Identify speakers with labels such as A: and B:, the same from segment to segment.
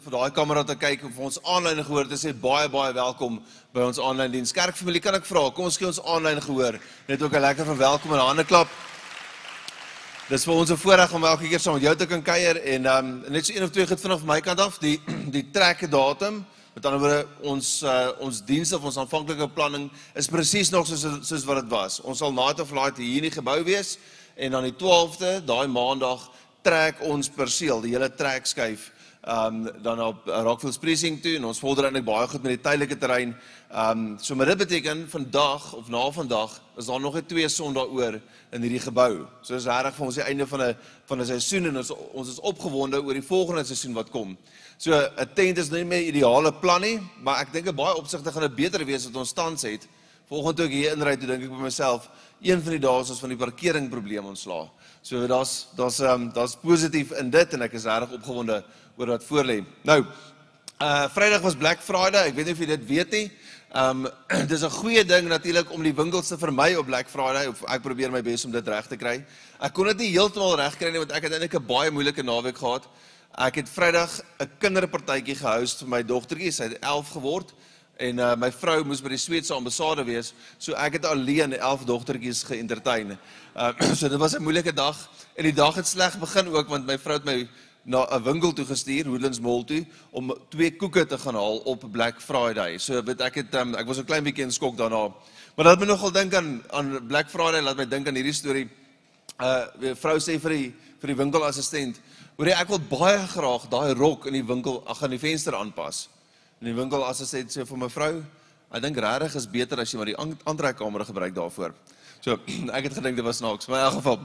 A: vir daai kamera te kyk of ons aanlyn gehoor te sê baie baie welkom by ons aanlyn diens. Kerkfamilie, kan ek vra, kom ons gee ons aanlyn gehoor net ook 'n lekker verwelkom en 'n hande klap. Dis vir ons 'n voorreg om elke keer saam met jou te kan kuier en um, net so een of twee goed vanaf my kant af, die die trekke datum Met ander woorde, ons uh, ons dienste of ons aanvanklike beplanning is presies nog soos soos wat dit was. Ons sal na te flight hier in die gebou wees en dan die 12de, daai maandag trek ons perseel, die hele trek skuif ehm um, dan op Rockville Precinct toe en ons vorder eintlik baie goed met die tydelike terrein. Ehm um, so maar dit beteken vandag of na vandag is daar nog net twee Sondae oor in hierdie gebou. So is regtig vir ons die einde van 'n van 'n seisoen en ons ons is opgewonde oor die volgende seisoen wat kom. So 'n tent is nie meer ideale plan nie, maar ek dink 'n baie opsigte gaan dit beter wees as ons tans het. Volgende toe ek hier inry toe dink ek by myself, een van die dae is ons van die parkering probleem ontslaa. So daar's daar's ehm um, daar's positief in dit en ek is regtig opgewonde oor wat voor lê. Nou, uh Vrydag was Black Friday. Ek weet nie of jy dit weet nie. Um dis 'n goeie ding natuurlik om die winkels te vermy op Black Friday of ek probeer my bes om dit reg te kry. Ek kon dit nie heeltemal reg kry nie want ek het eintlik 'n baie moeilike naweek gehad. Ek het Vrydag 'n kinderpartytjie gehost vir my dogtertjie. Sy het 11 geword en uh, my vrou moes by die Sweedse ambassade wees, so ek het alleen 11 dogtertjies geëntertain. Uh, so dit was 'n moeilike dag en die dag het sleg begin ook want my vrou het my na 'n winkel toe gestuur, Woodlands Mall toe, om twee koeke te gaan haal op Black Friday. So weet ek het um, ek was 'n klein bietjie in skok daarna. Maar laat my nogal dink aan aan Black Friday, laat my dink aan hierdie storie. Uh vrou sê vir die vir die winkelassistent, "Hoor jy, ek wil baie graag daai rok in die winkel ag aan die venster aanpas." En die winkelassistent sê vir mevrou, "Ek dink regtig is beter as jy maar die aantrekkamer gebruik daarvoor." So ek het gedink dit was snaaks, maar in elk geval.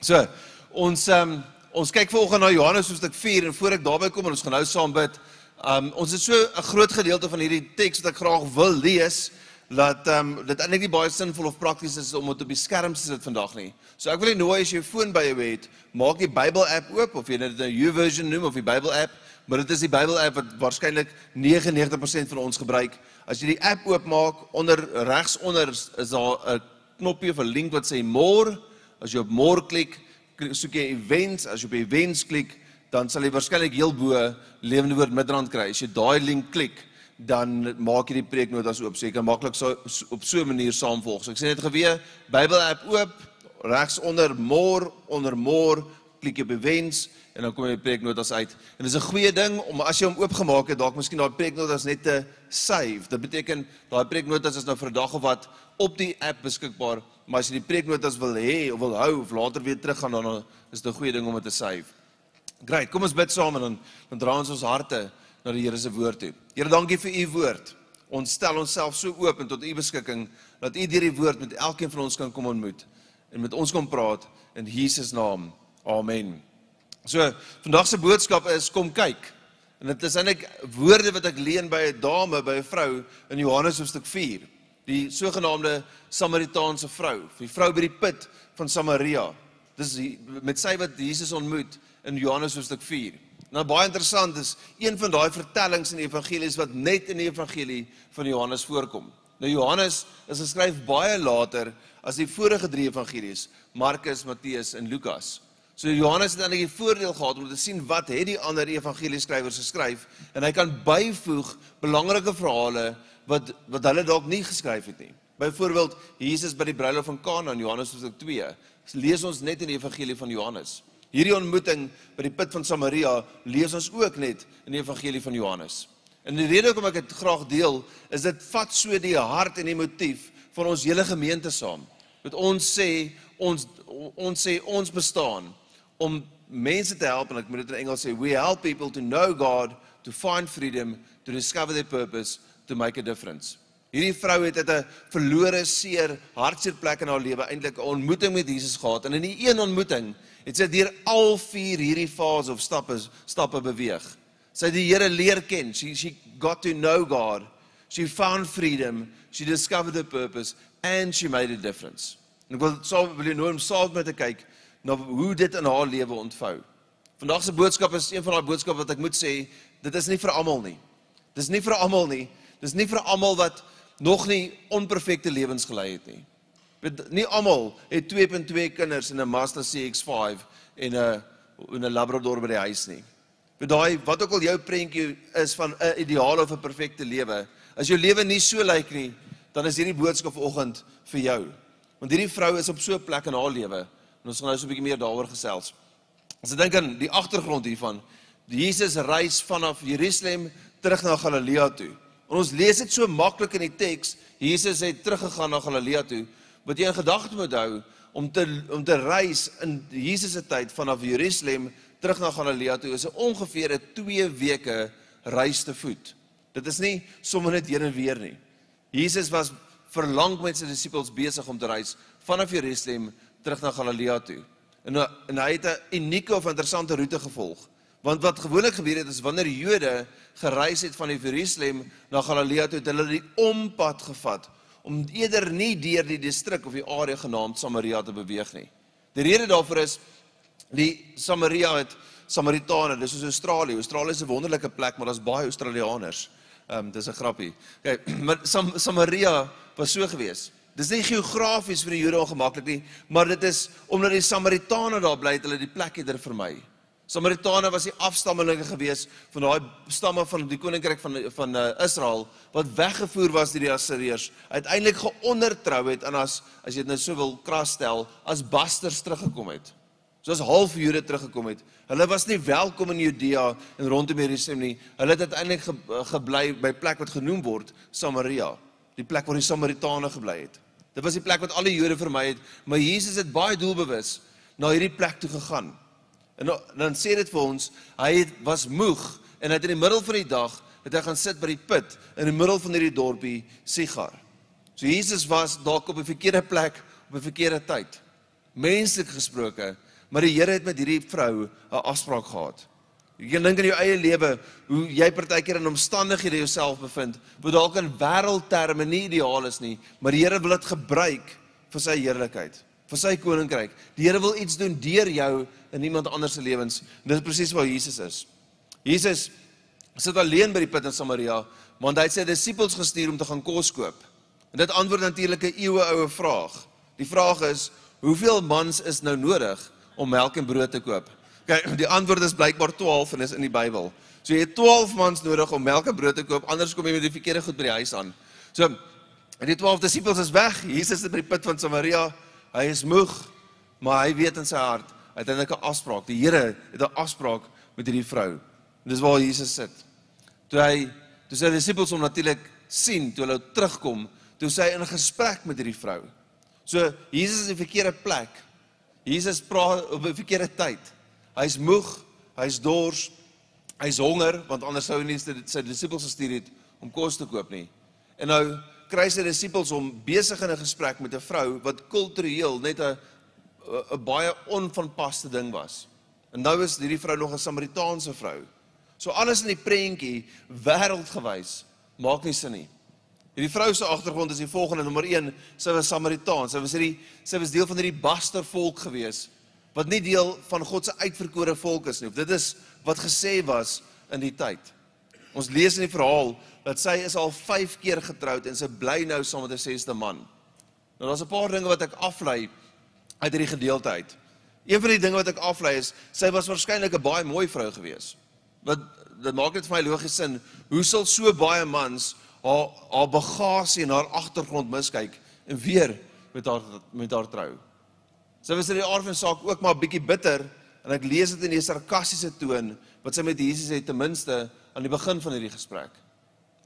A: So, ons ehm um, Ons kyk vanoggend na Johannes hoofstuk 4 en voor ek daarby kom en ons gaan nou saam bid. Um ons het so 'n groot gedeelte van hierdie teks wat ek graag wil lees dat um dit eintlik nie baie sinvol of prakties is om dit op die skerm te sit vandag nie. So ek wil net nooi as jy jou foon by jou het, maak die Bybel app oop of jy dit 'n YouVersion noem of die Bybel app, maar dit is die Bybel app wat waarskynlik 99% van ons gebruik. As jy die app oopmaak, onder regs onder is daar 'n knoppie of 'n link wat sê more. As jy op more klik, soek jy events, as jy op events klik, dan sal jy waarskynlik heel bo lewende woord midrand kry. As jy daai link klik, dan maak jy die preeknotas oop. So jy kan maklik so op so 'n manier saamvolg. So ek sê net geweë, Bybel app oop, regs onder more, onder more, klik jy op events en dan kom jy preeknotas uit. En dis 'n goeie ding om as jy hom oopgemaak het, dalk miskien daai preeknotas net te save. Dit beteken daai preeknotas is nou vir 'n dag of wat op die app beskikbaar maar as jy die preeknotas wil hê of wil hou of later weer teruggaan dan is dit 'n goeie ding om dit te save. Great, kom ons bid saam en dan dan dra ons ons harte na die Here se woord toe. Here, dankie vir u woord. Ons stel onsself so oop en tot u beskikking dat u deur die woord met elkeen van ons kan kom ontmoet en met ons kom praat in Jesus naam. Amen. So, vandag se boodskap is kom kyk. En dit is eintlik woorde wat ek leen by 'n dame, by 'n vrou in Johannes hoofstuk 4 die sogenaamde Samaritaanse vrou, die vrou by die put van Samaria. Dis met sy wat Jesus ontmoet in Johannes hoofstuk 4. Nou baie interessant is een van daai vertellings in die evangelies wat net in die evangelie van Johannes voorkom. Nou Johannes is geskryf baie later as die vorige drie evangelies, Markus, Matteus en Lukas. So Johannes het dan die voordeel gehad om te sien wat het die ander evangelieskrywers geskryf en hy kan byvoeg belangrike verhale wat wat hulle dalk nie geskryf het nie. Byvoorbeeld Jesus by die bruilof van Kana in Johannes hoofstuk 2. Lees ons net in die evangelie van Johannes. Hierdie ontmoeting by die put van Samaria lees ons ook net in die evangelie van Johannes. En die rede hoekom ek dit graag deel is dit vat so die hart en die motief van ons hele gemeente saam. Wat ons sê ons ons sê ons bestaan om mense te help en ek moet dit in Engels sê we help people to know God, to find freedom, to discover their purpose to make a difference. Hierdie vrou het 'n verlore seer hartseer plek in haar lewe eintlik 'n ontmoeting met Jesus gehad en in die een ontmoeting het sy deur al vier hierdie fases of stappe stappe beweeg. Sy het die Here leer ken. She she got to know God. She found freedom. She discovered her purpose and she made a difference. En ek wil sou wil jy nou om saam met te kyk na hoe dit in haar lewe ontvou. Vandag se boodskap is een van daai boodskappe wat ek moet sê, dit is nie vir almal nie. Dis nie vir almal nie. Dis nie vir almal wat nog nie onperfekte lewens gelei het nie. Dit nie almal het 2.2 kinders en 'n Mazda CX-5 en 'n en 'n Labrador by die huis nie. Vir daai wat ook al jou prentjie is van 'n ideaal of 'n perfekte lewe. As jou lewe nie so lyk nie, dan is hierdie boodskap vanoggend vir jou. Want hierdie vrou is op so 'n plek in haar lewe en ons gaan nou so 'n bietjie meer daaroor gesels. As jy dink aan die agtergrond hiervan, Jesus reis vanaf Jerusalem terug na Galilea toe. En ons lees dit so maklik in die teks, Jesus het teruggegaan na Galilea toe. Wat jy in gedagte moet hou om te om te reis in Jesus se tyd vanaf Jerusalem terug na Galilea toe is 'n ongeveer 'n 2 weke reis te voet. Dit is nie sommer net heen en weer nie. Jesus was vir lank met sy disippels besig om te reis vanaf Jerusalem terug na Galilea toe. En en hy het 'n unieke of interessante roete gevolg. Want wat gewoonlik gebeur het is wanneer Jode gereis het van Jerusalem na Galilea toe, het hulle die ompad gevat om eerder nie deur die distrik of die area genaamd Samaria te beweeg nie. Die rede daarvoor is Die Samaria het Samaritane, dis soos Australië. Australië is 'n wonderlike plek, maar daar's baie Australiërs. Ehm um, dis 'n grappie. Kyk, maar Sam, Samaria was so gewees. Dis nie geografies vir die Jode ongemaklik nie, maar dit is omdat die Samaritane daar bly het hulle die plek eerder vermy. Samaritane was die afstammelinge gewees van daai stamme van die koninkryk van van uh, Israel wat weggevoer was deur die Assiriërs. Uiteindelik geondertrou het en as as jy dit nou so wil kras stel, as basters teruggekom het soos half Jode teruggekom het. Hulle was nie welkom in Judea en rondom Jerusalem nie. Hulle het uiteindelik ge, gebly by plek wat genoem word Samaria, die plek waar die Samaritane gebly het. Dit was die plek wat alle Jode vermy het, maar Jesus het baie doelbewus na hierdie plek toe gegaan. En dan sê dit vir ons, hy het, was moeg en hy het in die middel van die dag het hy gaan sit by die put in die middel van hierdie dorpie Sigar. So Jesus was dalk op 'n verkeerde plek op 'n verkeerde tyd. Menslik gesproke, Maar die Here het met hierdie vrou 'n afspraak gehad. Jy kan dink in jou eie lewe hoe jy partykeer in omstandighede jouself bevind wat dalk in wêreldterme nie ideaal is nie, maar die Here wil dit gebruik vir sy heerlikheid, vir sy koninkryk. Die Here wil iets doen deur jou in iemand anders se lewens. Dit is presies waar Jesus is. Jesus sit alleen by die put in Samaria, want hy het sy disippels gestuur om te gaan kos koop. En dit antwoord natuurlik 'n eeue oue vraag. Die vraag is: Hoeveel mans is nou nodig om melk en brood te koop? Kyk, die antwoord is blykbaar 12 en is in die Bybel. So jy het 12 mans nodig om melk en brood te koop, anders kom jy met die verkeerde goed by die huis aan. So die 12 disippels is weg. Jesus is by die put van Samaria. Hy is moeg, maar hy weet in sy hart het 'n afspraak. Die Here het 'n afspraak met hierdie vrou. En dis waar Jesus sit. Toe hy toe sy disippels hom natuurlik sien toe hulle terugkom, toe sy in gesprek met hierdie vrou. So Jesus is in die verkeerde plek Jesus praat op 'n verkeerde tyd. Hy's moeg, hy's dors, hy's honger want anders sou hy nie sy disippels gestuur het om kos te koop nie. En nou kry sy disippels om besig in 'n gesprek met 'n vrou wat kultureel net 'n 'n baie onvanpaste ding was. En nou is hierdie vrou nog 'n Samaritaanse vrou. So alles in die prentjie wêreldgewys maak nie sin nie. Hierdie vrou se agtergrond is die volgende nommer 1, sy was Samaritaan. Sy was hierdie sy was deel van hierdie baster volk gewees wat nie deel van God se uitverkore volk is nie. Dit is wat gesê was in die tyd. Ons lees in die verhaal dat sy is al 5 keer getroud en sy bly nou saam met 'n sesde man. Nou daar's 'n paar dinge wat ek aflei uit hierdie gedeelte uit. Een van die dinge wat ek aflei is sy was waarskynlik 'n baie mooi vrou gewees. Wat dit maak dit vir my logies sin. Hoe sal so baie mans haar haar bagasie en haar agtergrond miskyk en weer met haar met haar trou. Sy was in die aard van saak ook maar bietjie bitter en ek lees dit in 'n sarkastiese toon wat sy met Jesus het ten minste aan die begin van hierdie gesprek.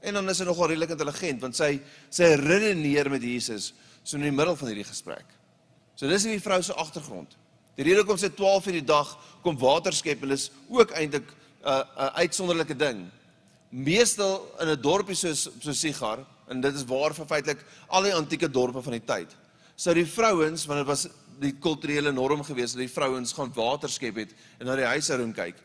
A: En dan is sy nogal redelik intelligent want sy sy redeneer met Jesus so in die middel van hierdie gesprek. So dis hierdie vrou se agtergrond. Die rede hoekom sy 12 in die dag kom water skep en is ook eintlik 'n uh, 'n uh, uitsonderlike ding meestal in 'n dorpie soos so Sigar en dit is waar vir feitelik al die antieke dorpe van die tyd. Sou die vrouens, want dit was die kulturele norm gewees dat die vrouens gaan water skep het en na die huishouding kyk.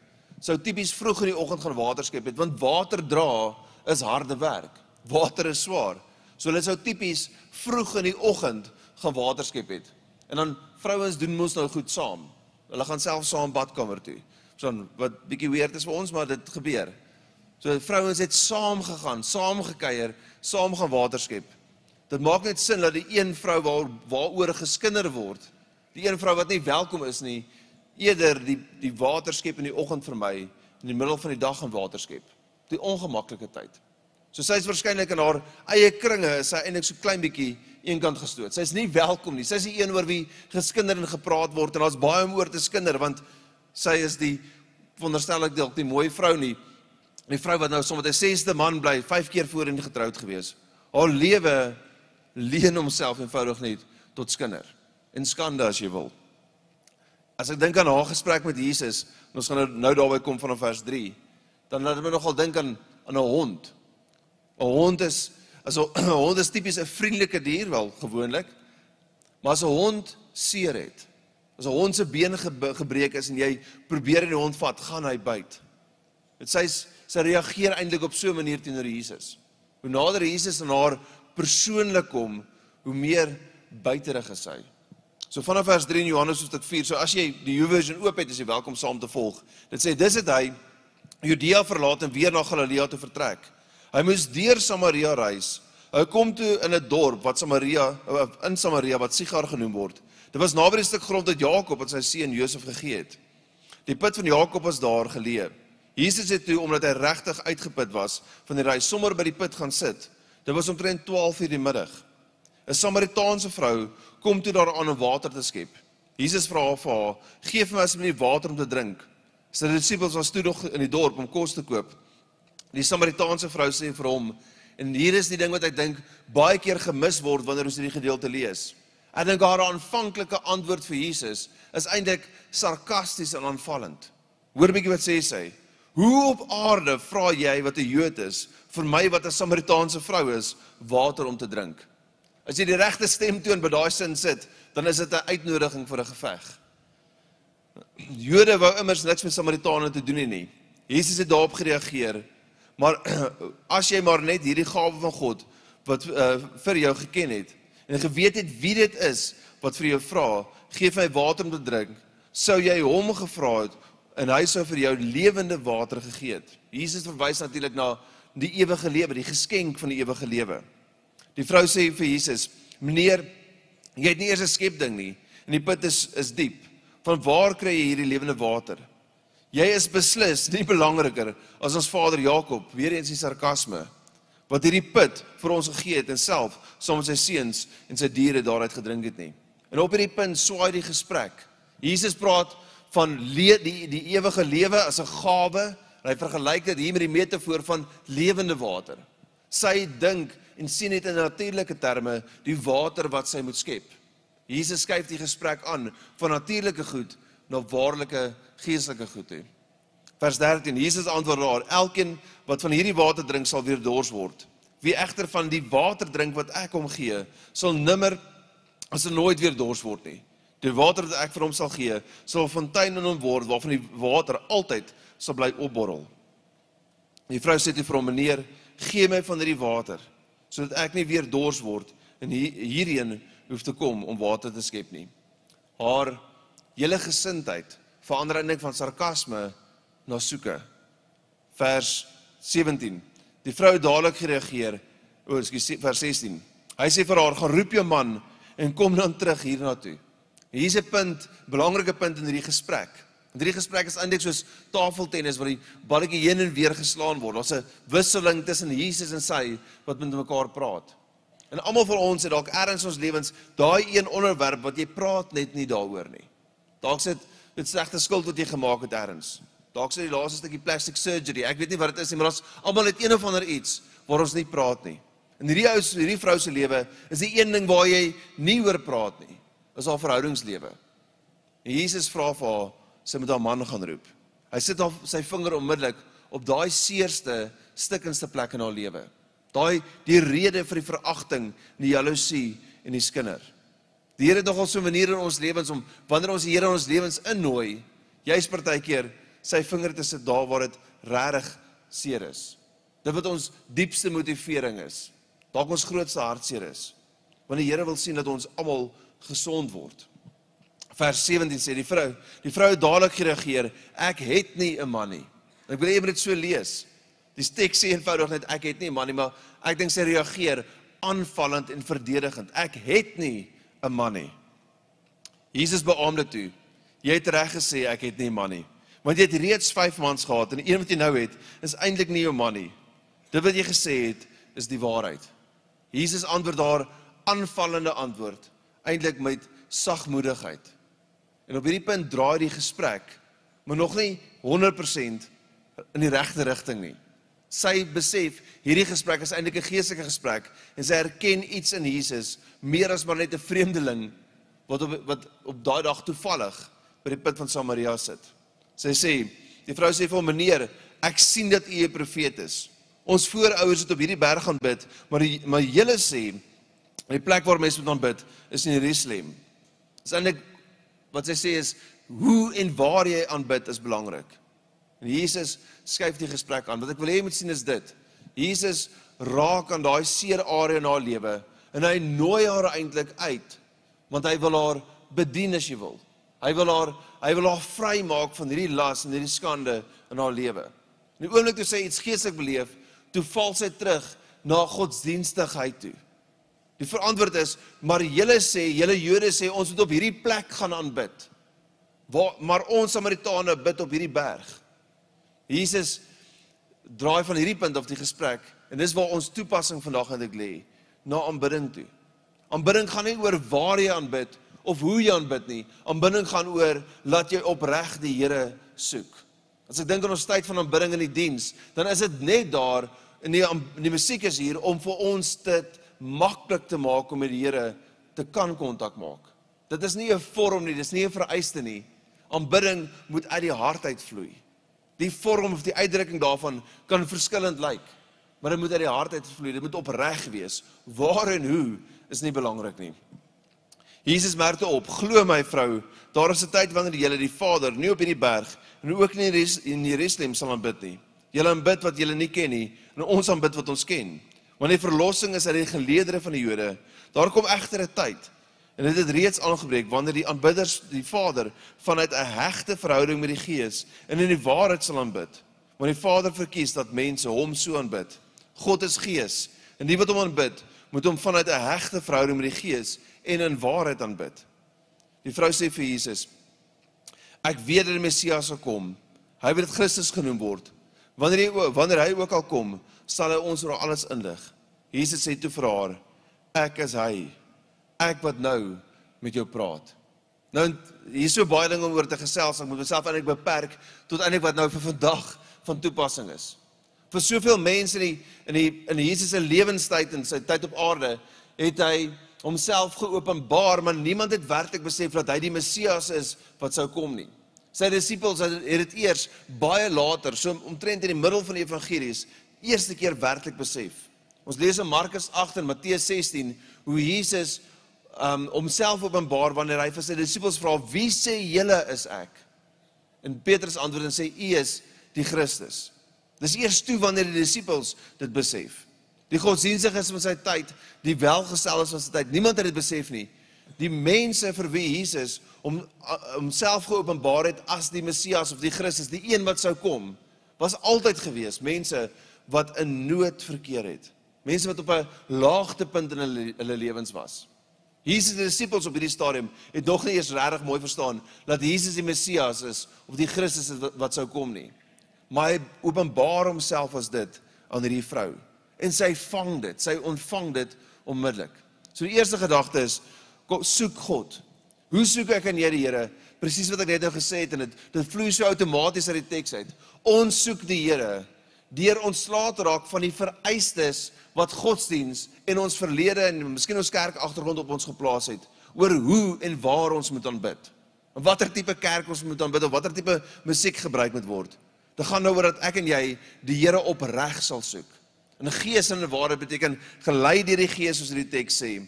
A: Sou tipies vroeg in die oggend gaan water skep het want water dra is harde werk. Water is swaar. So hulle sou tipies vroeg in die oggend gaan water skep het. En dan vrouens doen mos nou goed saam. Hulle gaan self saam badkamer toe. So wat bietjie weird is vir ons, maar dit gebeur. So vrouens het saam gegaan, saam gekuier, saam gaan water skep. Dit maak net sin dat die een vrou waar waaroor geskinder word, die een vrou wat nie welkom is nie, eerder die die water skep in die oggend vir my in die middel van die dag gaan water skep. Die ongemaklike tyd. So sy is waarskynlik in haar eie kringe, is sy eintlik so klein bietjie eenkant gestoot. Sy's nie welkom nie. Sy's die een oor wie geskinder en gepraat word en daar's baie om oor te skinder want sy is die wonderstellik dalk die mooi vrou nie. Die vrou wat nou sommer 'n sesde man bly, 5 keer voorheen getroud gewees. Haar lewe leen homself eenvoudig net tot skinder en skande as jy wil. As ek dink aan haar gesprek met Jesus, ons gaan nou, nou daarby kom vanaf vers 3, dan laat dit my nogal dink aan aan 'n hond. 'n Hond is as 'n hond is tipies 'n vriendelike dier wel gewoonlik. Maar as 'n hond seer het, as 'n hond se been gebreek is en jy probeer die hond vat, gaan hy byt. Dit sê sy reageer eintlik op so 'n manier teenoor Jesus. Hoe nader Jesus aan haar persoonlik kom, hoe meer buiterig is hy. So vanaf vers 3 in Johannes hoofstuk 4. So as jy die YouVersion oop het, is jy welkom saam te volg. Dit sê dis het hy Judea verlaat en weer na Galilea toe vertrek. Hy moes deur Samaria reis. Hy kom toe in 'n dorp wat Samaria in Samaria wat Sigar genoem word. Dit was naby die stuk grond wat Jakob aan sy seun Josef gegee het. Die put van Jakob was daar geleë. Jesus het toe omdat hy regtig uitgeput was van die reis sommer by die put gaan sit. Dit was omtrent 12:00 die middag. 'n Samaritaanse vrou kom toe daar aan om water te skep. Jesus vra vir haar: "Gee vir my asseblief water om te drink." Sy disippels was toe nog in die dorp om kos te koop. Die Samaritaanse vrou sê vir hom en hier is die ding wat ek dink baie keer gemis word wanneer ons hierdie gedeelte lees. Ek dink haar aanvanklike antwoord vir Jesus is eintlik sarkasties en aanvallend. Hoor 'n bietjie wat sê sy. Hoe op aarde vra jy wat 'n Jood is vir my wat 'n Samaritaanse vrou is water om te drink? As jy die regte stemtoon by daai sin sit, dan is dit 'n uitnodiging vir 'n geveg. Jode wou immers niks met Samaritane te doen hê nie. Jesus het daarop gereageer Maar as jy maar net hierdie gawe van God wat uh, vir jou geken het en geweet het wie dit is wat vir jou vra, gee my water om te drink, sou jy hom gevra het en hy sou vir jou lewende water gegee het. Jesus verwys natuurlik na die ewige lewe, die geskenk van die ewige lewe. Die vrou sê vir Jesus: "Meneer, jy het nie eers 'n skepding nie en die put is is diep. Van waar kry jy hierdie lewende water?" Jy is beslis nie belangriker as ons vader Jakob, weer eens die sarkasme, wat hierdie put vir ons gegee het en self saam met sy seuns en sy diere daaruit gedrink het nie. En op hierdie punt swaai die gesprek. Jesus praat van die die ewige lewe as 'n gawe hy vergelyk dit hier met die metafoor van lewende water. Sy dink en sien dit in natuurlike terme die water wat sy moet skep. Jesus skuif die gesprek aan van natuurlike goed na waarlike geestelike goed hê. Vers 13. Jesus antwoord haar: Elkeen wat van hierdie water drink sal weer dors word. Wie egter van die water drink wat ek hom gee, sal nimmer as hy nooit weer dors word nie. Die water wat ek vir hom sal gee, sal 'n fontein in hom word waarvan die water altyd sal bly opborrel. Die vrou sê toe vir hom: "Meneer, gee my van hierdie water sodat ek nie weer dors word en hierheen hoef te kom om water te skep nie." Haar hele gesindheid verander eintlik van sarkasme na soeke. Vers 17. Die vrou het dadelik gereageer. O, ekskuus, vers 16. Hy sê vir haar: "Gaan roep jou man en kom dan terug hiernatoe." Hier's 'n punt, belangrike punt in hierdie gesprek. In hierdie gesprek is eintlik soos tafeltennis waar die balletjie heen en weer geslaan word. Daar's 'n wisseling tussen Jesus en sy wat met mekaar praat. En almal van ons het dalk ergens ons lewens daai een onderwerp wat jy praat net nie daaroor nie. Dalk sit dit slegte skuld wat jy gemaak het eers. Dalk sit die laaste stukkie plastic surgery. Ek weet nie wat dit is nie, maar ons almal het een of ander iets waar ons nie praat nie. In hierdie ou hierdie vrou se lewe is die een ding waar jy nie oor praat nie. Is haar verhoudingslewe. En Jesus vra vir haar, sy moet haar man gaan roep. Hy sit haar sy vinger onmiddellik op daai seerste stikkendste plek in haar lewe. Daai die rede vir die veragting, die jaloesie en die skinder. Die Here het nogal so 'n manier in ons lewens om wanneer ons die Here in ons lewens innooi, jy's partykeer sy vinger te sit daar waar dit regtig seer is. Dit wat ons diepste motivering is. Dalk ons grootste hartseer is. Want die Here wil sien dat ons almal gesond word. Vers 17 sê die vrou, die vrou het dadelik gereageer, ek het nie 'n man nie. Ek wil hê jy moet dit so lees. Die teks sê eenvoudig net ek het nie 'n man nie, maar ek dink sy reageer aanvallend en verdedigend. Ek het nie 'n man nie. Jesus dit toe. Jy het reg gesê ek het nie 'n man nie. Want jy het reeds 5 mans gehad en die een wat jy nou het is eintlik nie jou man nie. Dit wat jy gesê het is die waarheid. Jesus antwoord daar aanvallende antwoord eintlik met sagmoedigheid. En op hierdie punt draai die gesprek maar nog nie 100% in die regte rigting nie. Sy besef hierdie gesprek is eintlik 'n geestelike gesprek en sy erken iets in Jesus meer as maar net 'n vreemdeling wat op wat op daai dag toevallig by die put van Samaria sit. Sy sê, die vrou sê vir hom: "Meneer, ek sien dat u 'n profeet is. Ons voorouers het op hierdie berg gaan bid, maar die, maar julle sê die plek waar mense moet aanbid is in Jerusalem." Dis eintlik wat sy sê is hoe en waar jy aanbid is belangrik. En Jesus skuif die gesprek aan. Wat ek wil hê jy moet sien is dit. Jesus raak aan daai seer area in haar lewe en hy nooi haar eintlik uit want hy wil haar bedien as jy wil. Hy wil haar hy wil haar vrymaak van hierdie las en hierdie skande in haar lewe. In die oomblik toe sy iets geestelik beleef, toe val sy terug na godsdienstigheid toe. Die verantwoord is, maar julle sê, julle Jode sê ons moet op hierdie plek gaan aanbid. Waar maar ons Samaritane bid op hierdie berg. Jesus draai van hierdie punt af die gesprek en dis waar ons toepassing vandag eintlik lê na aanbidding toe. Aanbidding gaan nie oor waar jy aanbid of hoe jy aanbid nie. Aanbidding gaan oor laat jy opreg die Here soek. As ek dink aan ons tyd van aanbidding in die diens, dan is dit net daar in die in die musiek is hier om vir ons dit maklik te maak om met die Here te kan kontak maak. Dit is nie 'n vorm nie, dis nie 'n vereiste nie. Aanbidding moet uit die hart uitvloei. Die vorm of die uitdrukking daarvan kan verskillend lyk, maar dit moet uit die hart uitvloei. Dit moet opreg wees. Waar en hoe is nie belangrik nie. Jesus merkte op, glo my vrou, daar is 'n tyd wanneer jy die Vader nie op hierdie berg en ook nie in Jerusalem sal aanbid nie. Jy aanbid wat jy nie ken nie en ons aanbid wat ons ken. Want die verlossing is uit die geleedere van die Jode. Daar kom egter 'n tyd en dit het, reeds aangebreek wanneer die aanbidders die Vader vanuit 'n hegte verhouding met die Gees en in die waarheid sal aanbid. Want die Vader verkies dat mense hom so aanbid. God is Gees en die wat hom aanbid, moet hom vanuit 'n hegte verhouding met die Gees en in waarheid aanbid. Die vrou sê vir Jesus: Ek weet dat die Messias sal kom. Hy word Christus genoem word. Wanneer hy wanneer hy ook al kom, sal hy ons oor alles inlig. Jesus sê toe vir haar: Ek is hy. Ek wat nou met jou praat. Nou hier is so baie dinge om oor te gesels, ek moet myself eintlik beperk tot eintlik wat nou vir vandag van toepassing is. Vir soveel mense in die in die in Jesus se lewenstyd en sy tyd op aarde het hy homself geopenbaar, maar niemand het werklik besef dat hy die Messias is wat sou kom nie. Sy disippels het dit eers baie later, so omtrent in die middel van die evangelies, eerste keer werklik besef. Ons lees in Markus 8 en Matteus 16 hoe Jesus um homself openbaar wanneer hy vir sy disippels vra: "Wie sê julle is ek?" En Petrus antwoord en sê: "U is die Christus." Dis eers toe wanneer die disippels dit besef. Die godsdienstiges van sy tyd, die welgestelles van sy tyd, niemand het dit besef nie. Die mense vir wie Jesus om homself geopenbaar het as die Messias of die Christus, die een wat sou kom, was altyd gewees mense wat in nood verkeer het. Mense wat op 'n laagtepunt in hulle hulle lewens was. Jesus se disippels op hierdie stadium het nog nie eens regtig mooi verstaan dat Jesus die Messias is of die Christus is wat, wat sou kom nie. Maar hy openbaar homself as dit aan hierdie vrou en sy vang dit, sy ontvang dit onmiddellik. So die eerste gedagte is soek God. Hoe soek ek aan jy die Here? Presies wat ek net nou gesê het en dit dit vloei so outomaties uit die teks uit. Ons soek die Here deur ontslae te raak van die vereistes wat godsdiens en ons verlede en miskien ons kerk agtergrond op ons geplaas het oor hoe en waar ons moet aanbid. En watter tipe kerk ons moet aanbid of watter tipe musiek gebruik moet word. Dit gaan nou oor dat ek en jy die Here opreg sal soek. En 'n gees in 'n ware beteken gelei deur die gees soos die teks sê.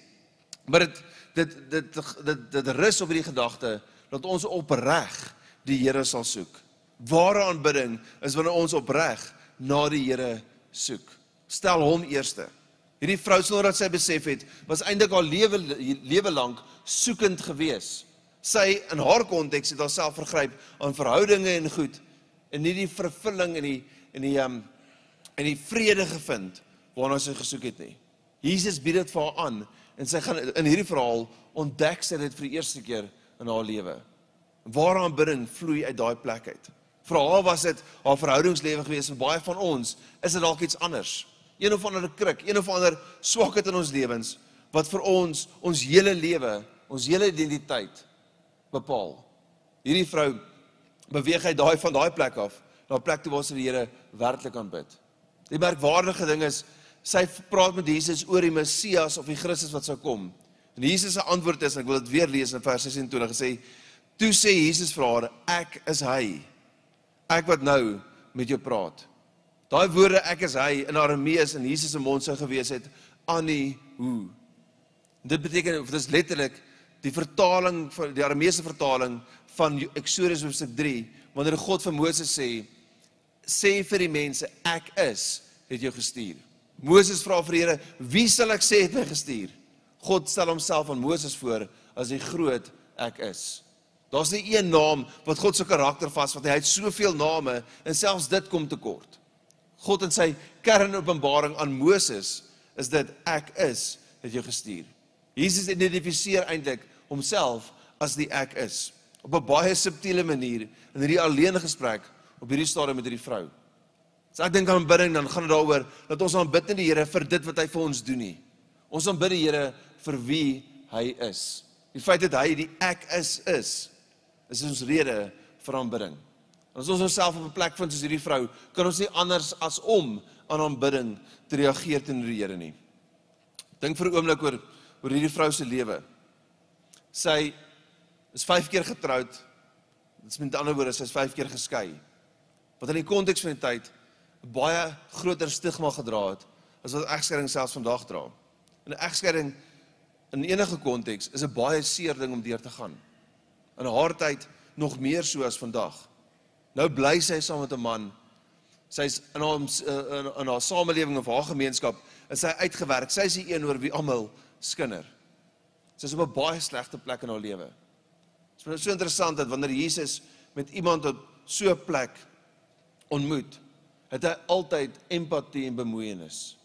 A: Maar dit dit dit dit dit rus op hierdie gedagte dat ons opreg die Here sal soek. Ware aanbidding is wanneer ons opreg na die Here soek. Stel hom eerste. Hierdie vrou sonder dat sy besef het, was eintlik haar lewe lewe lank soekend gewees. Sy in haar konteks het haarself vergryp aan verhoudinge en goed en nie die vervulling en die en die um en die vrede gevind waarna sy gesoek het nie. Jesus bied dit vir haar aan en sy gaan in hierdie verhaal ontdek sy dit vir die eerste keer in haar lewe. Waar aanbidding vloei uit daai plek uit. Vir haar was dit haar verhoudingslewe gewees, vir baie van ons is dit dalk iets anders. Een of ander krik, een of ander swakheid in ons lewens wat vir ons ons hele lewe, ons hele identiteit bepaal. Hierdie vrou beweeg hy daai van daai plek af na 'n plek toe waar sy die Here werklik aanbid. Die merkwaardige ding is sy praat met Jesus oor die Messias of die Christus wat sou kom. En Jesus se antwoord is, ek wil dit weer lees in vers 26 gesê, toe sê Jesus vir haar, ek is hy. Ek wat nou met jou praat. Daai woorde ek is hy in Aramees in Jesus se mond sou gewees het, ani hu. Dit beteken of dit is letterlik die vertaling van die Arameese vertaling van Eksodus hoofstuk 3 wanneer God vir Moses sê sê vir die mense ek is het jou gestuur. Moses vra vir die Here, wie sal ek sê het my gestuur? God stel homself aan Moses voor as die groot ek is. Daar's nie een naam wat God se karakter vasvat nie. Hy het soveel name en selfs dit kom te kort. God in sy kernopenbaring aan Moses is dit ek is het jou gestuur. Jesus identifiseer eintlik homself as die ek is op 'n baie subtiele manier in hierdie alleene gesprek op hierdie stadium met hierdie vrou. So ek dink aan aanbidding dan gaan dit daaroor dat ons aanbid nie die Here vir dit wat hy vir ons doen nie. Ons aanbid die Here vir wie hy is. Die feit dat hy die ek is is is ons rede vir aanbidding. As ons onsself op 'n plek vind soos hierdie vrou, kan ons nie anders as om aan aanbidding te reageer teenoor die Here nie. Dink vir 'n oomblik oor oor hierdie vrou se lewe. Sy is 5 keer getroud. Dit is met ander woorde, sy is 5 keer geskei. Wat in die konteks van die tyd 'n baie groter stigma gedra het as wat egskeiding selfs vandag dra. 'n Egskeiding in enige konteks is 'n baie seer ding om deur te gaan. In haar tyd nog meer so as vandag. Nou bly sy saam met 'n man. Sy's in haar in, in haar samelewing of haar gemeenskap is sy uitgewerk. Sy is die een oor wie almal skinder. Sy is op 'n baie slegte plek in haar lewe. Dit is so interessant dat wanneer Jesus met iemand op so 'n plek ontmoet, het hy altyd empatie en bemoeienis.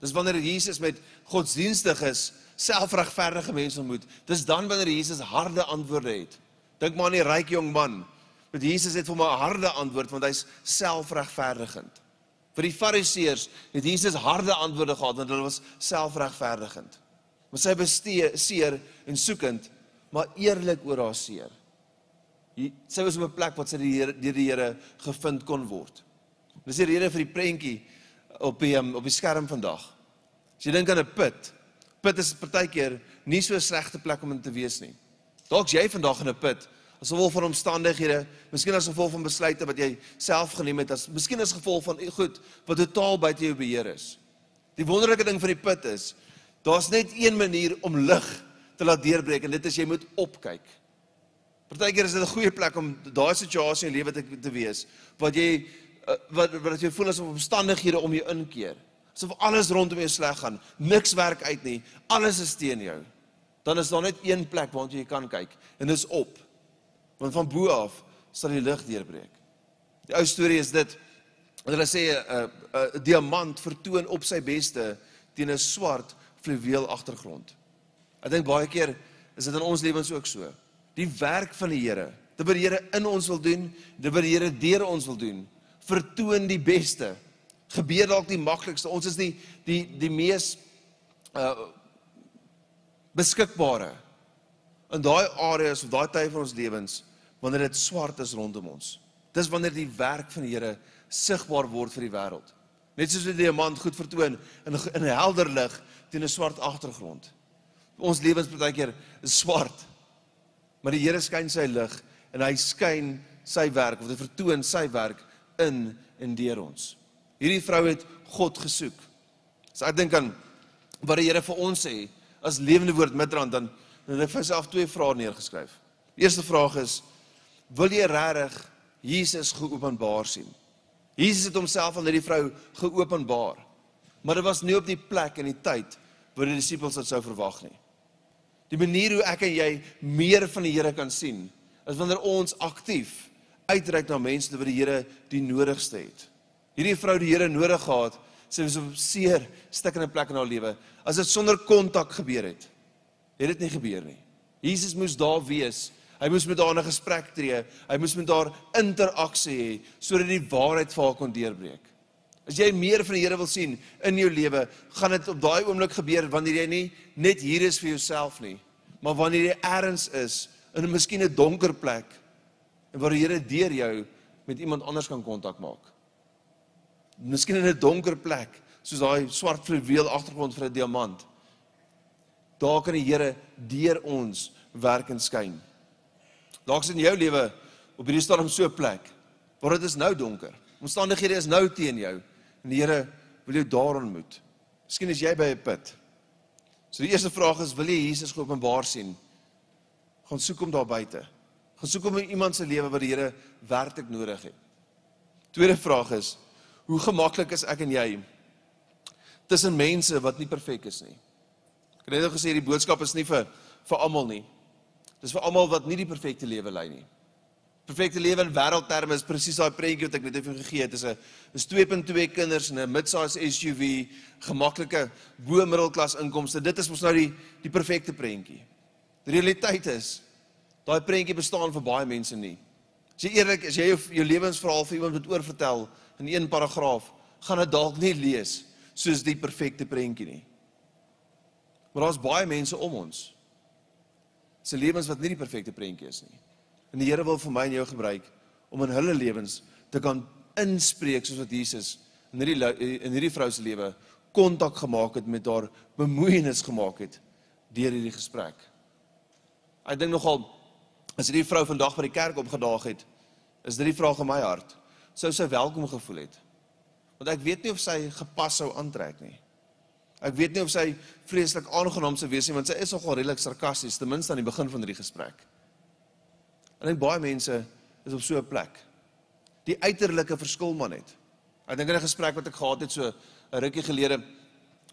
A: Dis wanneer Jesus met godsdienstiges, selfregverdige mense ontmoet, dis dan wanneer Jesus harde antwoorde het. Dink maar aan die ryk jong man. Met Jesus het vir hom 'n harde antwoord want hy's selfregverdigend. Vir die Fariseërs het Jesus harde antwoorde gehad want hulle was selfregverdigend. Maar sy bestee seer en soekend, maar eerlik oor haar seer. Sy was op 'n plek wat sy die Here deur die Here gevind kon word. Dis die rede vir die prentjie op die um, op die skerm vandag. As jy dink aan 'n put, put is partykeer nie so 'n slegte plek om in te wees nie. Dalk jy vandag in 'n put as gevolg van omstandighede, miskien as gevolg van besluite wat jy self geneem het, as miskien as gevolg van goed wat totaal buite jou beheer is. Die wonderlike ding van die put is, Daar's net een manier om lig te laat deurbreek en dit is jy moet opkyk. Partykeer is dit 'n goeie plek om daai situasie in lewe te te wees wat jy eh, wat wat jy voel asof omstandighede om jou inkeer. Asof alles rondom jou sleg gaan, niks werk uit nie, alles is teen jou. Dan is daar net een plek waar jy kan kyk en dis op. Want van bo af sal die lig deurbreek. Die ou storie is dit hulle sê 'n uh, 'n uh, uh, diamant vertoon op sy beste teen 'n swart fluweel agtergrond. Ek dink baie keer is dit in ons lewens ook so. Die werk van die Here, dit wat die Here in ons wil doen, dit wat die Here deur ons wil doen, vertoon die beste. Gebeur dalk die maklikste. Ons is die die die mees uh beskikbare in daai areas of daai tye van ons lewens wanneer dit swart is rondom ons. Dis wanneer die werk van die Here sigbaar word vir die wêreld. Net soos 'n diamant goed vertoon in in 'n helder lig teen 'n swart agtergrond. Ons lewens baie keer is swart. Maar die Here skyn sy lig en hy skyn sy werk of hy vertoon sy werk in en deur ons. Hierdie vrou het God gesoek. So ek dink aan wat die Here vir ons sê as lewende woord Midrand dan het hy vir self twee vrae neergeskryf. Die eerste vraag is wil jy regtig Jesus geopenbaar sien? Jesus het homself aan hierdie vrou geopenbaar. Maar dit was nie op die plek en die tyd wat die disippels dit sou verwag nie. Die manier hoe ek en jy meer van die Here kan sien, is wanneer ons aktief uitreik na mense wat die Here die nodigste het. Hierdie vrou die Here nodig gehad, sy was op seer stikkende plek in haar lewe. As dit sonder kontak gebeur het, het dit nie gebeur nie. Jesus moes daar wees Hy moes met haar in 'n gesprek tree. Hy moes met haar interaksie hê sodat die waarheid vir haar kon deurbreek. As jy meer van die Here wil sien in jou lewe, gaan dit op daai oomblik gebeur wanneer jy nie net hier is vir jouself nie, maar wanneer jy ergens is in 'n miskien 'n donker plek en waar die Here deur jou met iemand anders kan kontak maak. Miskien in 'n donker plek, soos daai swart fluweel agtergrond vir 'n diamant. Daar kan die Here deur ons werk en skyn. Dalk is in jou lewe op hierdie stadium so 'n plek waar dit is nou donker. Omstandighede is nou teen jou en die Here wil jou daar ontmoet. Miskien is jy by 'n put. So die eerste vraag is, wil jy Jesus geopenbaar sien? Gaan soek hom daar buite. Gaan soek hom in iemand se lewe wat die Here werklik nodig het. Tweede vraag is, hoe gemaklik is ek en jy tussen mense wat nie perfek is nie? Ek het net gesê die boodskap is nie vir vir almal nie. Dis vir almal wat nie die perfekte lewe lei nie. Perfekte lewe in wêreldterme is presies daai prentjie wat ek net effe gegee het. Dis 'n is 2.2 kinders in 'n midsize SUV, gemaklike bo middelklas inkomste. Dit is mos nou die die perfekte prentjie. Die realiteit is daai prentjie bestaan vir baie mense nie. As jy eerlik is, jy jou, jou lewensverhaal vir iemand moet oorvertel in een paragraaf, gaan dit dalk nie lees soos die perfekte prentjie nie. Maar daar's baie mense om ons se lewens wat nie die perfekte prentjie is nie. En die Here wil vir my en jou gebruik om in hulle lewens te kan inspreek soos wat Jesus in hierdie in hierdie vrou se lewe kontak gemaak het met haar bemoeienis gemaak het deur hierdie gesprek. Ek dink nogal as hierdie vrou vandag by die kerk opgedaag het, is dit die vraag in my hart. Sou sy welkom gevoel het? Want ek weet nie of sy gepas sou aantrek nie. Ek weet nie of sy vreeslik aangenaam sou wees nie want sy is nogal redelik sarkasties ten minste aan die begin van hierdie gesprek. En ek baie mense is op so 'n plek. Die uiterlike verskil maar net. Ek dink in 'n gesprek wat ek gehad het so 'n rukkie gelede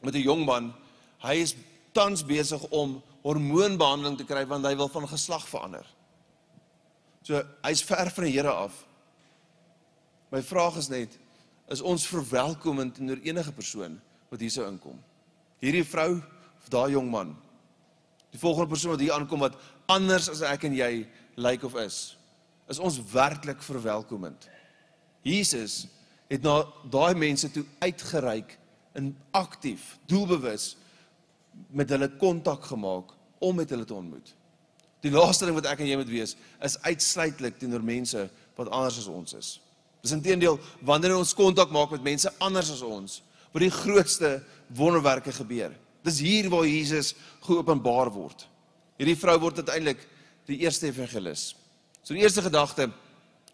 A: met 'n jong man, hy is tans besig om hormoonbehandeling te kry want hy wil van geslag verander. So hy's ver van die Here af. My vraag is net is ons verwelkomend teenoor enige persoon wat hier sou inkom? Hierdie vrou of daai jong man. Die volgende persoon wat hier aankom wat anders as ek en jy lyk of is, is ons werklik verwelkomend. Jesus het na daai mense toe uitgereik in aktief, doelbewus met hulle kontak gemaak om met hulle te ontmoet. Die laaste ding wat ek en jy moet wees is uitsluitlik teenoor mense wat anders as ons is. Dis intedeel wanneer ons kontak maak met mense anders as ons, waar die grootste wonderwerke gebeur. Dis hier waar Jesus geopenbaar word. Hierdie vrou word uiteindelik die eerste evangelis. So die eerste gedagte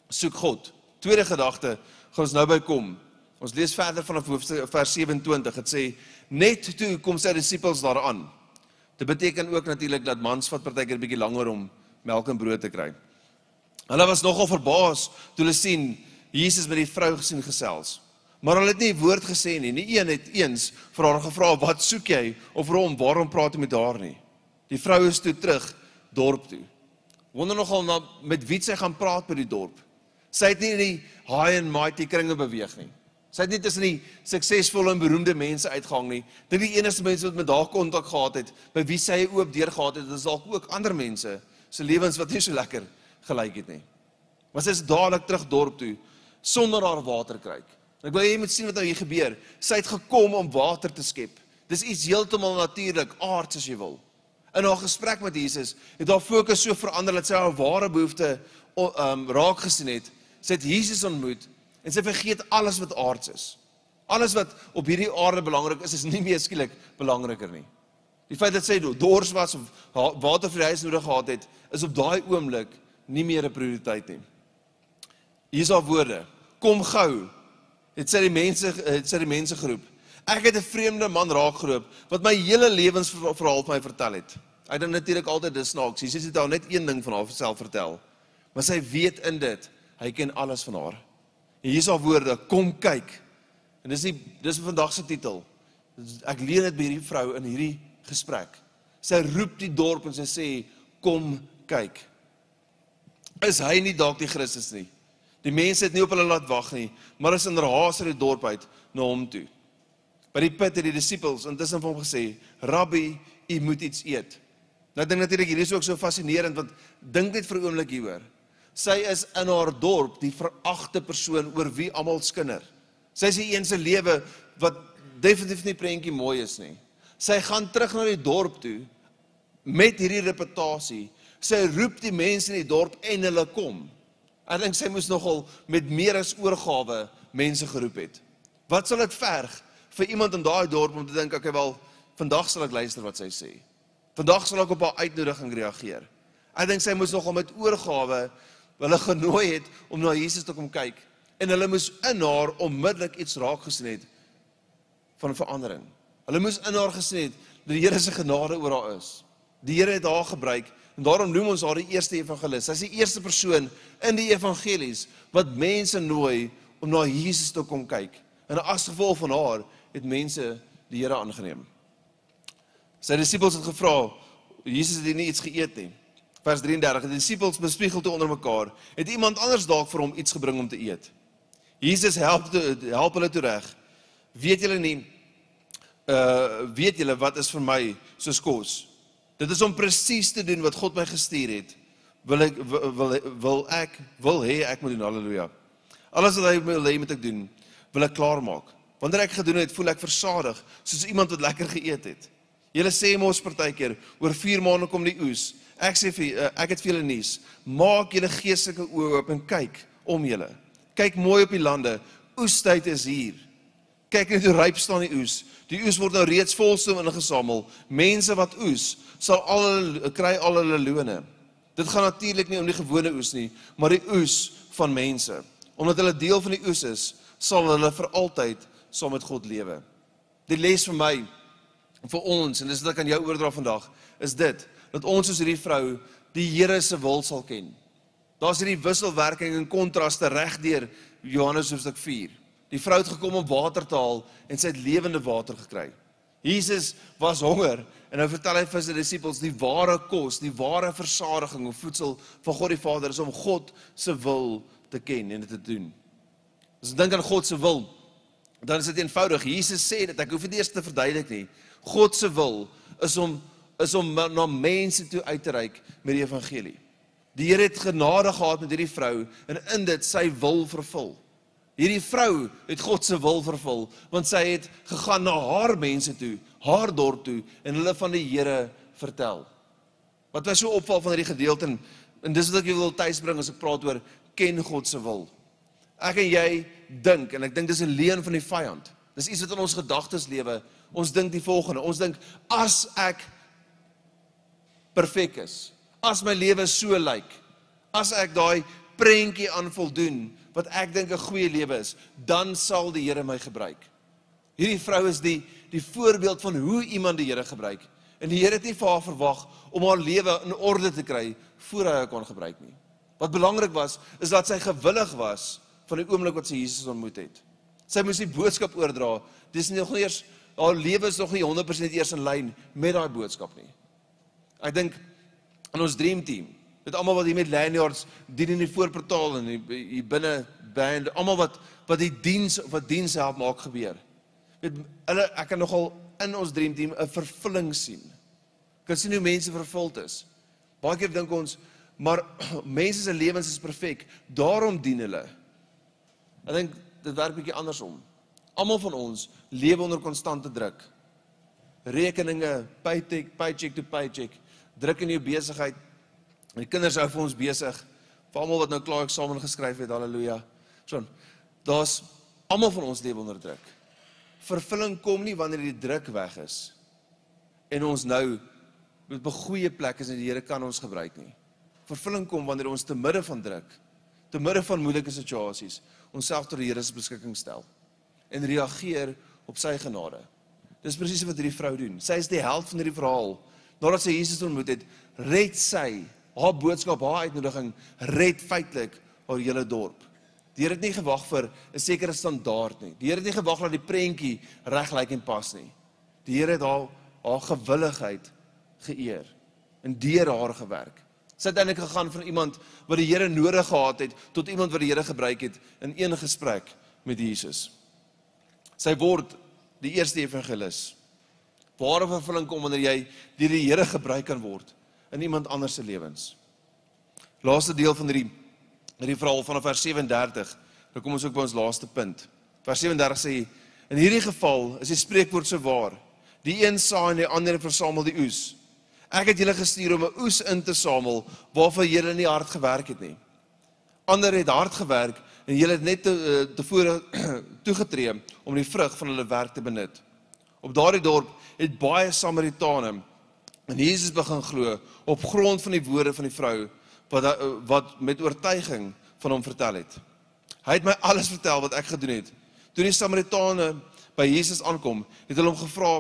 A: soek God. Tweede gedagte gaan ons nou by kom. Ons lees verder vanaf vers 27. Dit sê net toe kom sy disippels daaraan. Dit beteken ook natuurlik dat mans vat partykeer 'n bietjie langer om melk en brood te kry. Hulle was nogal verbaas toe hulle sien Jesus met die vrou gesien gesels. Maar hulle het nie woord gesê nie. Nie een het eens vir haar gevra wat soek jy of hom waarom praat jy met haar nie. Die vrou is toe terug dorp toe. Wonder nogal na met wie sy gaan praat by die dorp. Sy het nie in die high and mighty kringe beweeg nie. Sy het nie tussen die suksesvolle en beroemde mense uitgehang nie. Dit die enigste mense wat met haar kontak gehad het, by wie sy oop deur gehad het, is dalk ook ander mense se lewens wat nie so lekker gelyk het nie. Maar sy is dadelik terug dorp toe sonder haar waterkruik. Ek wil hê jy moet sien wat nou hier gebeur. Sy het gekom om water te skep. Dis iets heeltemal natuurlik, aards as jy wil. In haar gesprek met Jesus het haar fokus so verander dat sy haar ware behoefte um raak gesien het. Sy het Jesus ontmoet en sy vergeet alles wat aards is. Alles wat op hierdie aarde belangrik is, is nie meer skielik belangriker nie. Die feit dat sy dors was of water vir die huis nodig gehad het, is op daai oomblik nie meer 'n prioriteit nie. Hier is haar woorde: Kom gou, het sy die mense het sy die mense geroep. Ek het 'n vreemde man raakgeloop wat my hele lewensverhaal vir my vertel het. Hy het natuurlik altyd dis snaaks. Sy sê dit al net een ding van haarself vertel. Maar sy weet in dit, hy ken alles van haar. En hier is haar woorde, kom kyk. En dis die dis vandag se titel. Ek leer dit by hierdie vrou in hierdie gesprek. Sy roep die dorp en sy sê kom kyk. Is hy nie dalk die Christus nie? Die mense het nie op hulle laat wag nie, maar is in raas uit die dorp uit na hom toe. By die put het die disippels intussen vir hom gesê: "Rabbi, u moet iets eet." Nou dink natuurlik hierdie is ook so fascinerend want dink net vir 'n oomblik hieroor. Sy is in haar dorp die veragte persoon oor wie almal skinder. Sy is die een se lewe wat definitief nie prentjie mooi is nie. Sy gaan terug na die dorp toe met hierdie reputasie. Sy roep die mense in die dorp en hulle kom. Ek dink sy moes nogal met meer as oorgawe mense geroep het. Wat sal dit verg vir iemand in daai dorp om te dink okay wel vandag sal ek luister wat sy sê. Vandag sal ek op haar uitnodiging reageer. Ek dink sy moes nogal met oorgawe hulle genooi het om na Jesus te kom kyk en hulle moes in haar onmiddellik iets raak gesien het van verandering. Hulle moes in haar gesien het dat die Here se genade oor haar is. Die Here het haar gebruik en daarom noem ons haar die eerste evangelis. Sy is die eerste persoon in die evangelies wat mense nooi om na Jesus te kom kyk. En as gevolg van haar het mense die Here aangeneem. Sy disippels het gevra, Jesus het nie iets geëet nie. Vers 33: Die disippels bespiegel toe onder mekaar, het iemand anders dalk vir hom iets gebring om te eet. Jesus help toe, help hulle toe reg. Weet julle nie uh weet julle wat is vir my soos kos? Dit is om presies te doen wat God my gestuur het. Wil ek wil wil, ek wil hê ek moet doen haleluja. Alles wat hy wil hê moet ek doen, wil ek klaarmaak. Wanneer ek gedoen het, voel ek versadig soos iemand wat lekker geëet het. Julle sê mos partykeer oor 4 maande kom die oes. Ek sê vir uh, ek het vir julle nuus. Maak julle geestelike oë oop en kyk om julle. Kyk mooi op die lande. Oestyd is hier. Kyk net hoe ryp staan die oes. Die oes word nou reeds volstoom ingesamel. Mense wat oes, sal al hulle kry al hulle lone. Dit gaan natuurlik nie om die gewone oes nie, maar die oes van mense. Omdat hulle deel van die oes is, sal hulle vir altyd saam met God lewe. Die les vir my vir ons en dis wat ek aan jou oordra vandag, is dit dat ons soos hierdie vrou die Here se wil sal ken. Daar's hierdie wisselwerking en kontraste regdeur Johannes hoofstuk 4. Die vrou het gekom om water te haal en sy het lewende water gekry. Jesus was honger en nou vertel hy vir sy disippels die ware kos, die ware versadiging of voedsel van God die Vader is om God se wil te ken en dit te doen. As jy dink aan God se wil, dan is dit eenvoudig. Jesus sê dit, ek hoef dit eers te verduidelik nie. God se wil is om is om na mense toe uit te reik met die evangelie. Die Here het genade gehad met hierdie vrou en in dit sy wil vervul. Hierdie vrou het God se wil vervul want sy het gegaan na haar mense toe, haar dorp toe en hulle van die Here vertel. Wat was so opval van hierdie gedeelte en, en dis wat ek wil tuisbring as ek praat oor ken God se wil. Ek en jy dink en ek dink dis 'n leuen van die vyand. Dis iets wat in ons gedagtes lewe. Ons dink die volgende. Ons dink as ek perfek is, as my lewe so lyk, as ek daai prentjie aan voldoen, wat ek dink 'n goeie lewe is, dan sal die Here my gebruik. Hierdie vrou is die die voorbeeld van hoe iemand die Here gebruik. En die Here het nie vir haar verwag om haar lewe in orde te kry voor hy haar kon gebruik nie. Wat belangrik was, is dat sy gewillig was van die oomblik wat sy Jesus ontmoet het. Sy moes die boodskap oordra. Dis nog nie eers haar lewe is nog nie 100% eers in lyn met daai boodskap nie. Ek dink aan ons dream team met almal wat hier met lanyards dien in die voorportaal en hier binne band, almal wat wat die diens wat diens help maak gebeur. Weet hulle ek kan nogal in ons dream team 'n vervulling sien. Kan sien hoe mense vervuld is. Baie keer dink ons maar mense se lewens is perfek, daarom dien hulle. Ek dink dit werk bietjie andersom. Almal van ons lewe onder konstante druk. Rekeninge, paycheck, paycheck to paycheck, druk in jou besigheid, die kinders hou vir ons besig. Vir almal wat nou klaar eksamen geskryf het, haleluja. So, daar's almal van ons lewe onder druk. Vervulling kom nie wanneer die druk weg is en ons nou met 'n goeie plek is en die Here kan ons gebruik nie. Vervulling kom wanneer ons te midde van druk, te midde van moeilike situasies, onsself tot die Here se beskikking stel en reageer op sy genade. Dis presies wat hierdie vrou doen. Sy is die held van hierdie verhaal. Nadat sy Jesus ontmoet het, red sy haar boodskap, haar uitnodiging red feitelik haar hele dorp. Die Here het nie gewag vir 'n sekere standaard nie. Die Here het nie gewag dat die prentjie reg lyk en pas nie. Die Here het haar haar gewilligheid geëer en deur haar gewerk. Sy het eintlik gegaan van iemand wat die Here nodig gehad het tot iemand wat die Here gebruik het in een gesprek met Jesus. Sy word die eerste evangelis. Ware vervulling kom wanneer jy deur die Here gebruik kan word in iemand anders se lewens. Laaste deel van hierdie hierdie verhaal vanaf vers 37. Nou kom ons ook by ons laaste punt. Vers 37 sê in hierdie geval is die spreekwoord so waar. Die een saai en die ander versamel die oes. Ek het julle gestuur om 'n oes in te samel waarvan julle nie hard gewerk het nie. Ander het hard gewerk en julle het net te, tevore toegetree om die vrug van hulle werk te benut. Op daardie dorp het baie Samaritane en Jesus begin glo op grond van die woorde van die vrou wat wat met oortuiging van hom vertel het. Hy het my alles vertel wat ek gedoen het. Toe die Samaritane by Jesus aankom, het hulle hom gevra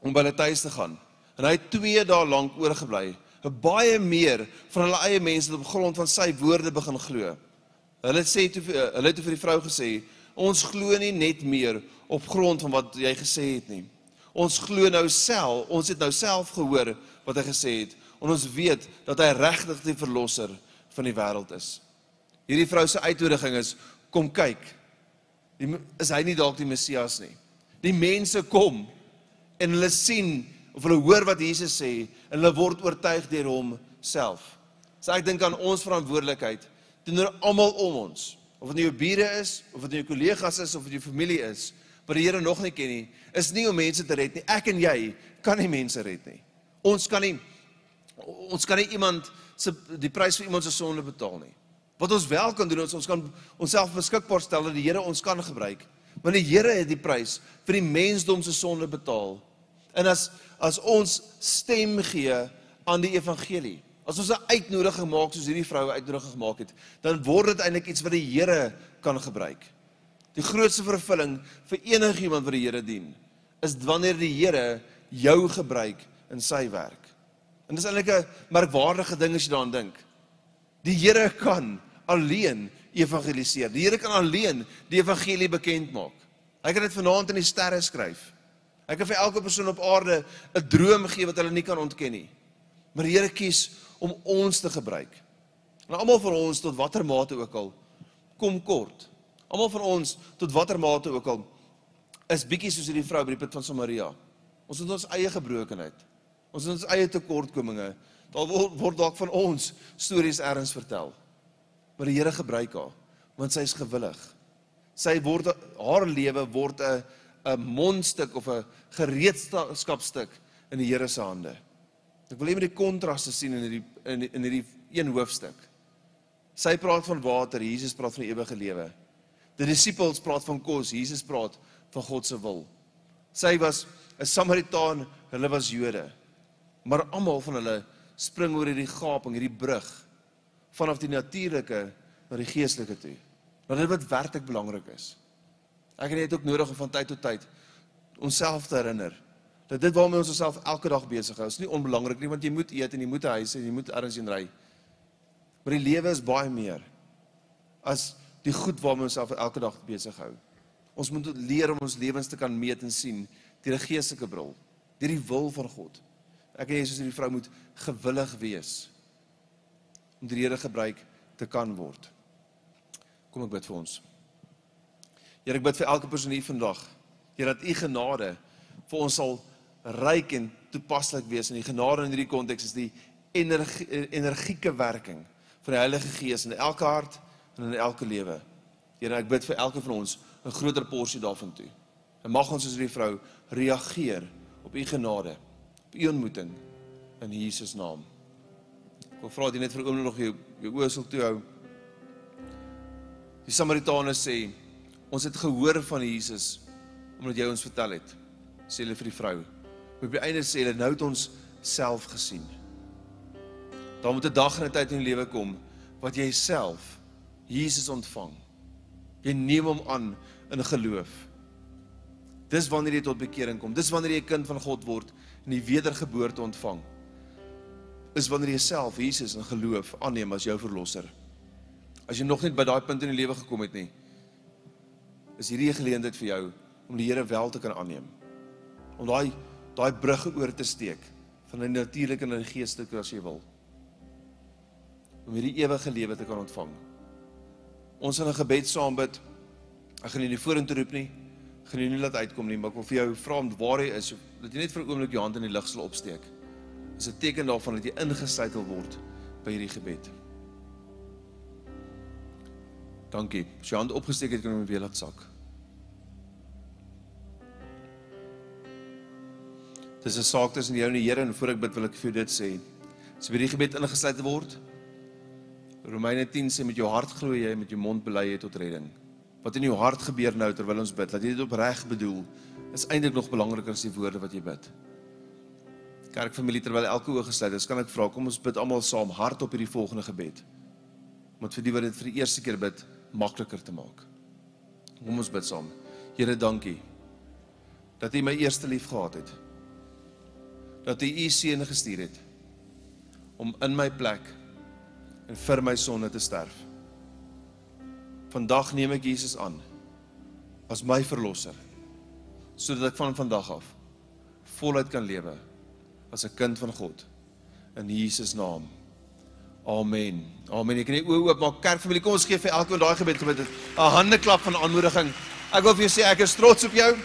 A: om by hulle tuis te gaan. En hy het 2 dae lank oorgebly. 'n Baie meer van hulle eie mense het op grond van sy woorde begin glo. Hulle sê toe hulle het vir die vrou gesê, "Ons glo nie net meer op grond van wat jy gesê het nie. Ons glo nou self, ons het nou self gehoor wat hy gesê het en ons weet dat hy regtig die verlosser van die wêreld is." Hierdie vrou se uitnodiging is kom kyk. Die, is hy nie dalk die Messias nie? Die mense kom en hulle sien of hulle hoor wat Jesus sê en hulle word oortuig deur hom self. So ek dink aan ons verantwoordelikheid teenoor almal om ons. Of dit nou jou bure is, of dit nou jou kollegas is of dit jou familie is wat die Here nog nie ken nie, is nie om mense te red nie. Ek en jy kan nie mense red nie. Ons kan nie ons kan nie iemand se die prys vir iemand se sonde betaal nie. Wat ons wel kan doen is ons kan onsself beskikbaar stel dat die Here ons kan gebruik. Want die Here het die prys vir die mensdom se sonde betaal. En as as ons stem gee aan die evangelie, as ons 'n uitnodiging maak soos hierdie vroue uitnodiging gemaak het, dan word dit eintlik iets wat die Here kan gebruik. Die grootste vervulling vir enigiemand wat die Here dien, is wanneer die Here jou gebruik in sy werk. En dis eintlik 'n merkwaardige ding as jy daaraan dink. Die Here kan alleen evangeliseer. Die Here kan alleen die evangelie bekend maak. Hy kan dit vanaand in die sterre skryf. Hy kan vir elke persoon op aarde 'n droom gee wat hulle nie kan ontken nie. Maar die Here kies om ons te gebruik. En almal van ons tot watter mate ook al kom kort. Almal van ons tot watter mate ook al is bietjie soos hierdie vrou by die put van Samaria. Ons het ons eie gebrokenheid. Ons het ons eie tekortkominge. Daar word, word dalk van ons stories erns vertel. Maar die Here gebruik haar want sy is gewillig. Sy word haar lewe word 'n 'n mondstuk of 'n gereedskapstuk in die Here se hande. Ek wil hê jy moet die kontraste sien in hierdie in in hierdie een hoofstuk. Sy praat van water, Jesus praat van ewige lewe. Die disippels praat van kos, Jesus praat van God se wil. Sy was 'n Samaritaan, hulle was Jode. Maar almal van hulle spring oor hierdie gaping, hierdie brug vanaf die natuurlike na die geestelike toe. Want dit wat werklik belangrik is. Ek het dit ook nodig om van tyd tot tyd onsself te herinner dat dit waarmee ons osself elke dag besig hou, is nie onbelangrik nie want jy moet eet en jy moet 'n huis hê en jy moet ergens heen ry. Maar die lewe is baie meer as die goed waarmee ons osself elke dag besig hou. Ons moet leer om ons lewens te kan meet en sien deur 'n geestelike bril, deur die wil van God. Ek en jy soos hierdie vrou moet gewillig wees om die Here gebruik te kan word. Kom ek bid vir ons. Here ek bid vir elke persoon hier vandag. Here dat u genade vir ons sal ryk en toepaslik wees in die genade in hierdie konteks is die energie, energieke werking van die Heilige Gees in elke hart en in elke lewe. Here ek bid vir elke van ons 'n groter porsie daarvan toe. En mag ons soos hierdie vrou reageer op u genade, op u ontmoeting in Jesus naam. Ek wil vra dat jy net vir 'n oomblik nog jou, jou oë sal toe hou. Die Samaritane sê Ons het gehoor van Jesus omdat jy ons vertel het. Sê hulle vir die vrou. Op die einde sê hulle nou het ons self gesien. Daar moet 'n dag en 'n tyd in jou lewe kom wat jy self Jesus ontvang. Jy neem hom aan in geloof. Dis wanneer jy tot bekering kom. Dis wanneer jy 'n kind van God word en die wedergeboorte ontvang. Is wanneer jy self Jesus in geloof aanneem as jou verlosser. As jy nog nie by daai punt in die lewe gekom het nie, is hierdie 'n geleentheid vir jou om die Here wel te kan aanneem. Om daai daai brugge oor te steek van 'n natuurlike en 'n geestelike as jy wil. Om hierdie ewige lewe te kan ontvang. Ons in 'n gebed saam bid. Ek gaan nie die vorentoe roep nie. Ek gaan nie laat uitkom nie, maar ek wil vir jou vra om waar jy is, dat jy net vir 'n oomblik jou hand in die lug sal opsteek. is 'n teken daarvan dat jy ingesluitel word by hierdie gebed. Dankie. As jy hand opgesteek het, kan jy hom weer laat sak. Dis 'n saak tussen jou en die Here en voor ek bid wil ek vir jou dit sê. As jy by die gebed ingesluit word, Romeine 10 sê met jou hart glo jy met jou mond bely jy tot redding. Wat in jou hart gebeur nou terwyl ons bid, dat jy dit opreg bedoel, is eintlik nog belangriker as die woorde wat jy bid. Kerkfamilie terwyl elke oog gesluit is, kan ek vra kom ons bid almal saam hardop hierdie volgende gebed. Om dit vir die wat dit vir die eerste keer bid makliker te maak. Kom ons bid saam. Here, dankie dat U my eerste lief gehad het dat hy u seun gestuur het om in my plek en vir my sonde te sterf. Vandag neem ek Jesus aan as my verlosser sodat ek van vandag af voluit kan lewe as 'n kind van God in Jesus naam. Amen. Amen. Ek kan nie oop maak kerkfamilie kom ons gee vir elkeen daai gebed gebid 'n hande klap van aanmoediging. Ek wil vir jou sê ek is trots op jou.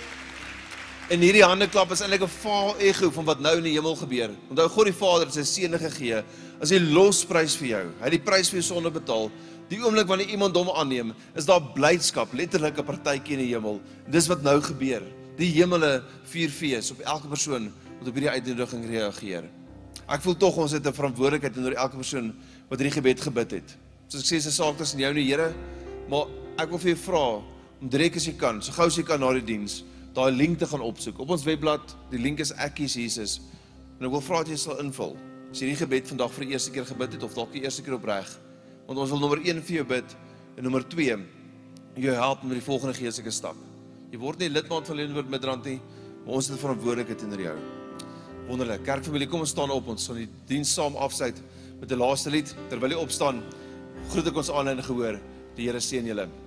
A: En hierdie handeklap is eintlik 'n vaal ego van wat nou in die hemel gebeur. Onthou God die Vader het sy seun gegee as 'n losprys vir jou. Hy het die prys vir jou sonde betaal. Die oomblik wanneer iemand hom aanneem, is daar blydskap, letterlik 'n partytjie in die hemel. Dis wat nou gebeur. Die hemele vier fees op elke persoon wat op hierdie uitnodiging reageer. Ek voel tog ons het 'n verantwoordelikheid teenoor elke persoon wat hierdie gebed gebid het. Soos ek sê, dis 'n saak tussen jou en die Here, maar ek wil vir jou vra om direk as jy kan, so gou as jy kan na die diens daai link te gaan opsoek. Op ons webblad, die link is Ekkies Jesus. En ek wil vra dat jy sal invul. As jy hierdie gebed vandag vir die eerste keer gebid het of dalk die eerste keer opreg. Want ons wil nommer 1 vir jou bid en nommer 2 jou help met die volgende geestelike stap. Jy word nie lidmaat van Lenwood Midrand nie, maar ons het verantwoordelikheid teenoor jou. Wonderlik. Kerkfamilie, kom ons staan op. Ons gaan die diens saam afsluit met 'n laaste lied terwyl jy opstaan. Groet ek ons aan en gehoor. Die Here seën julle.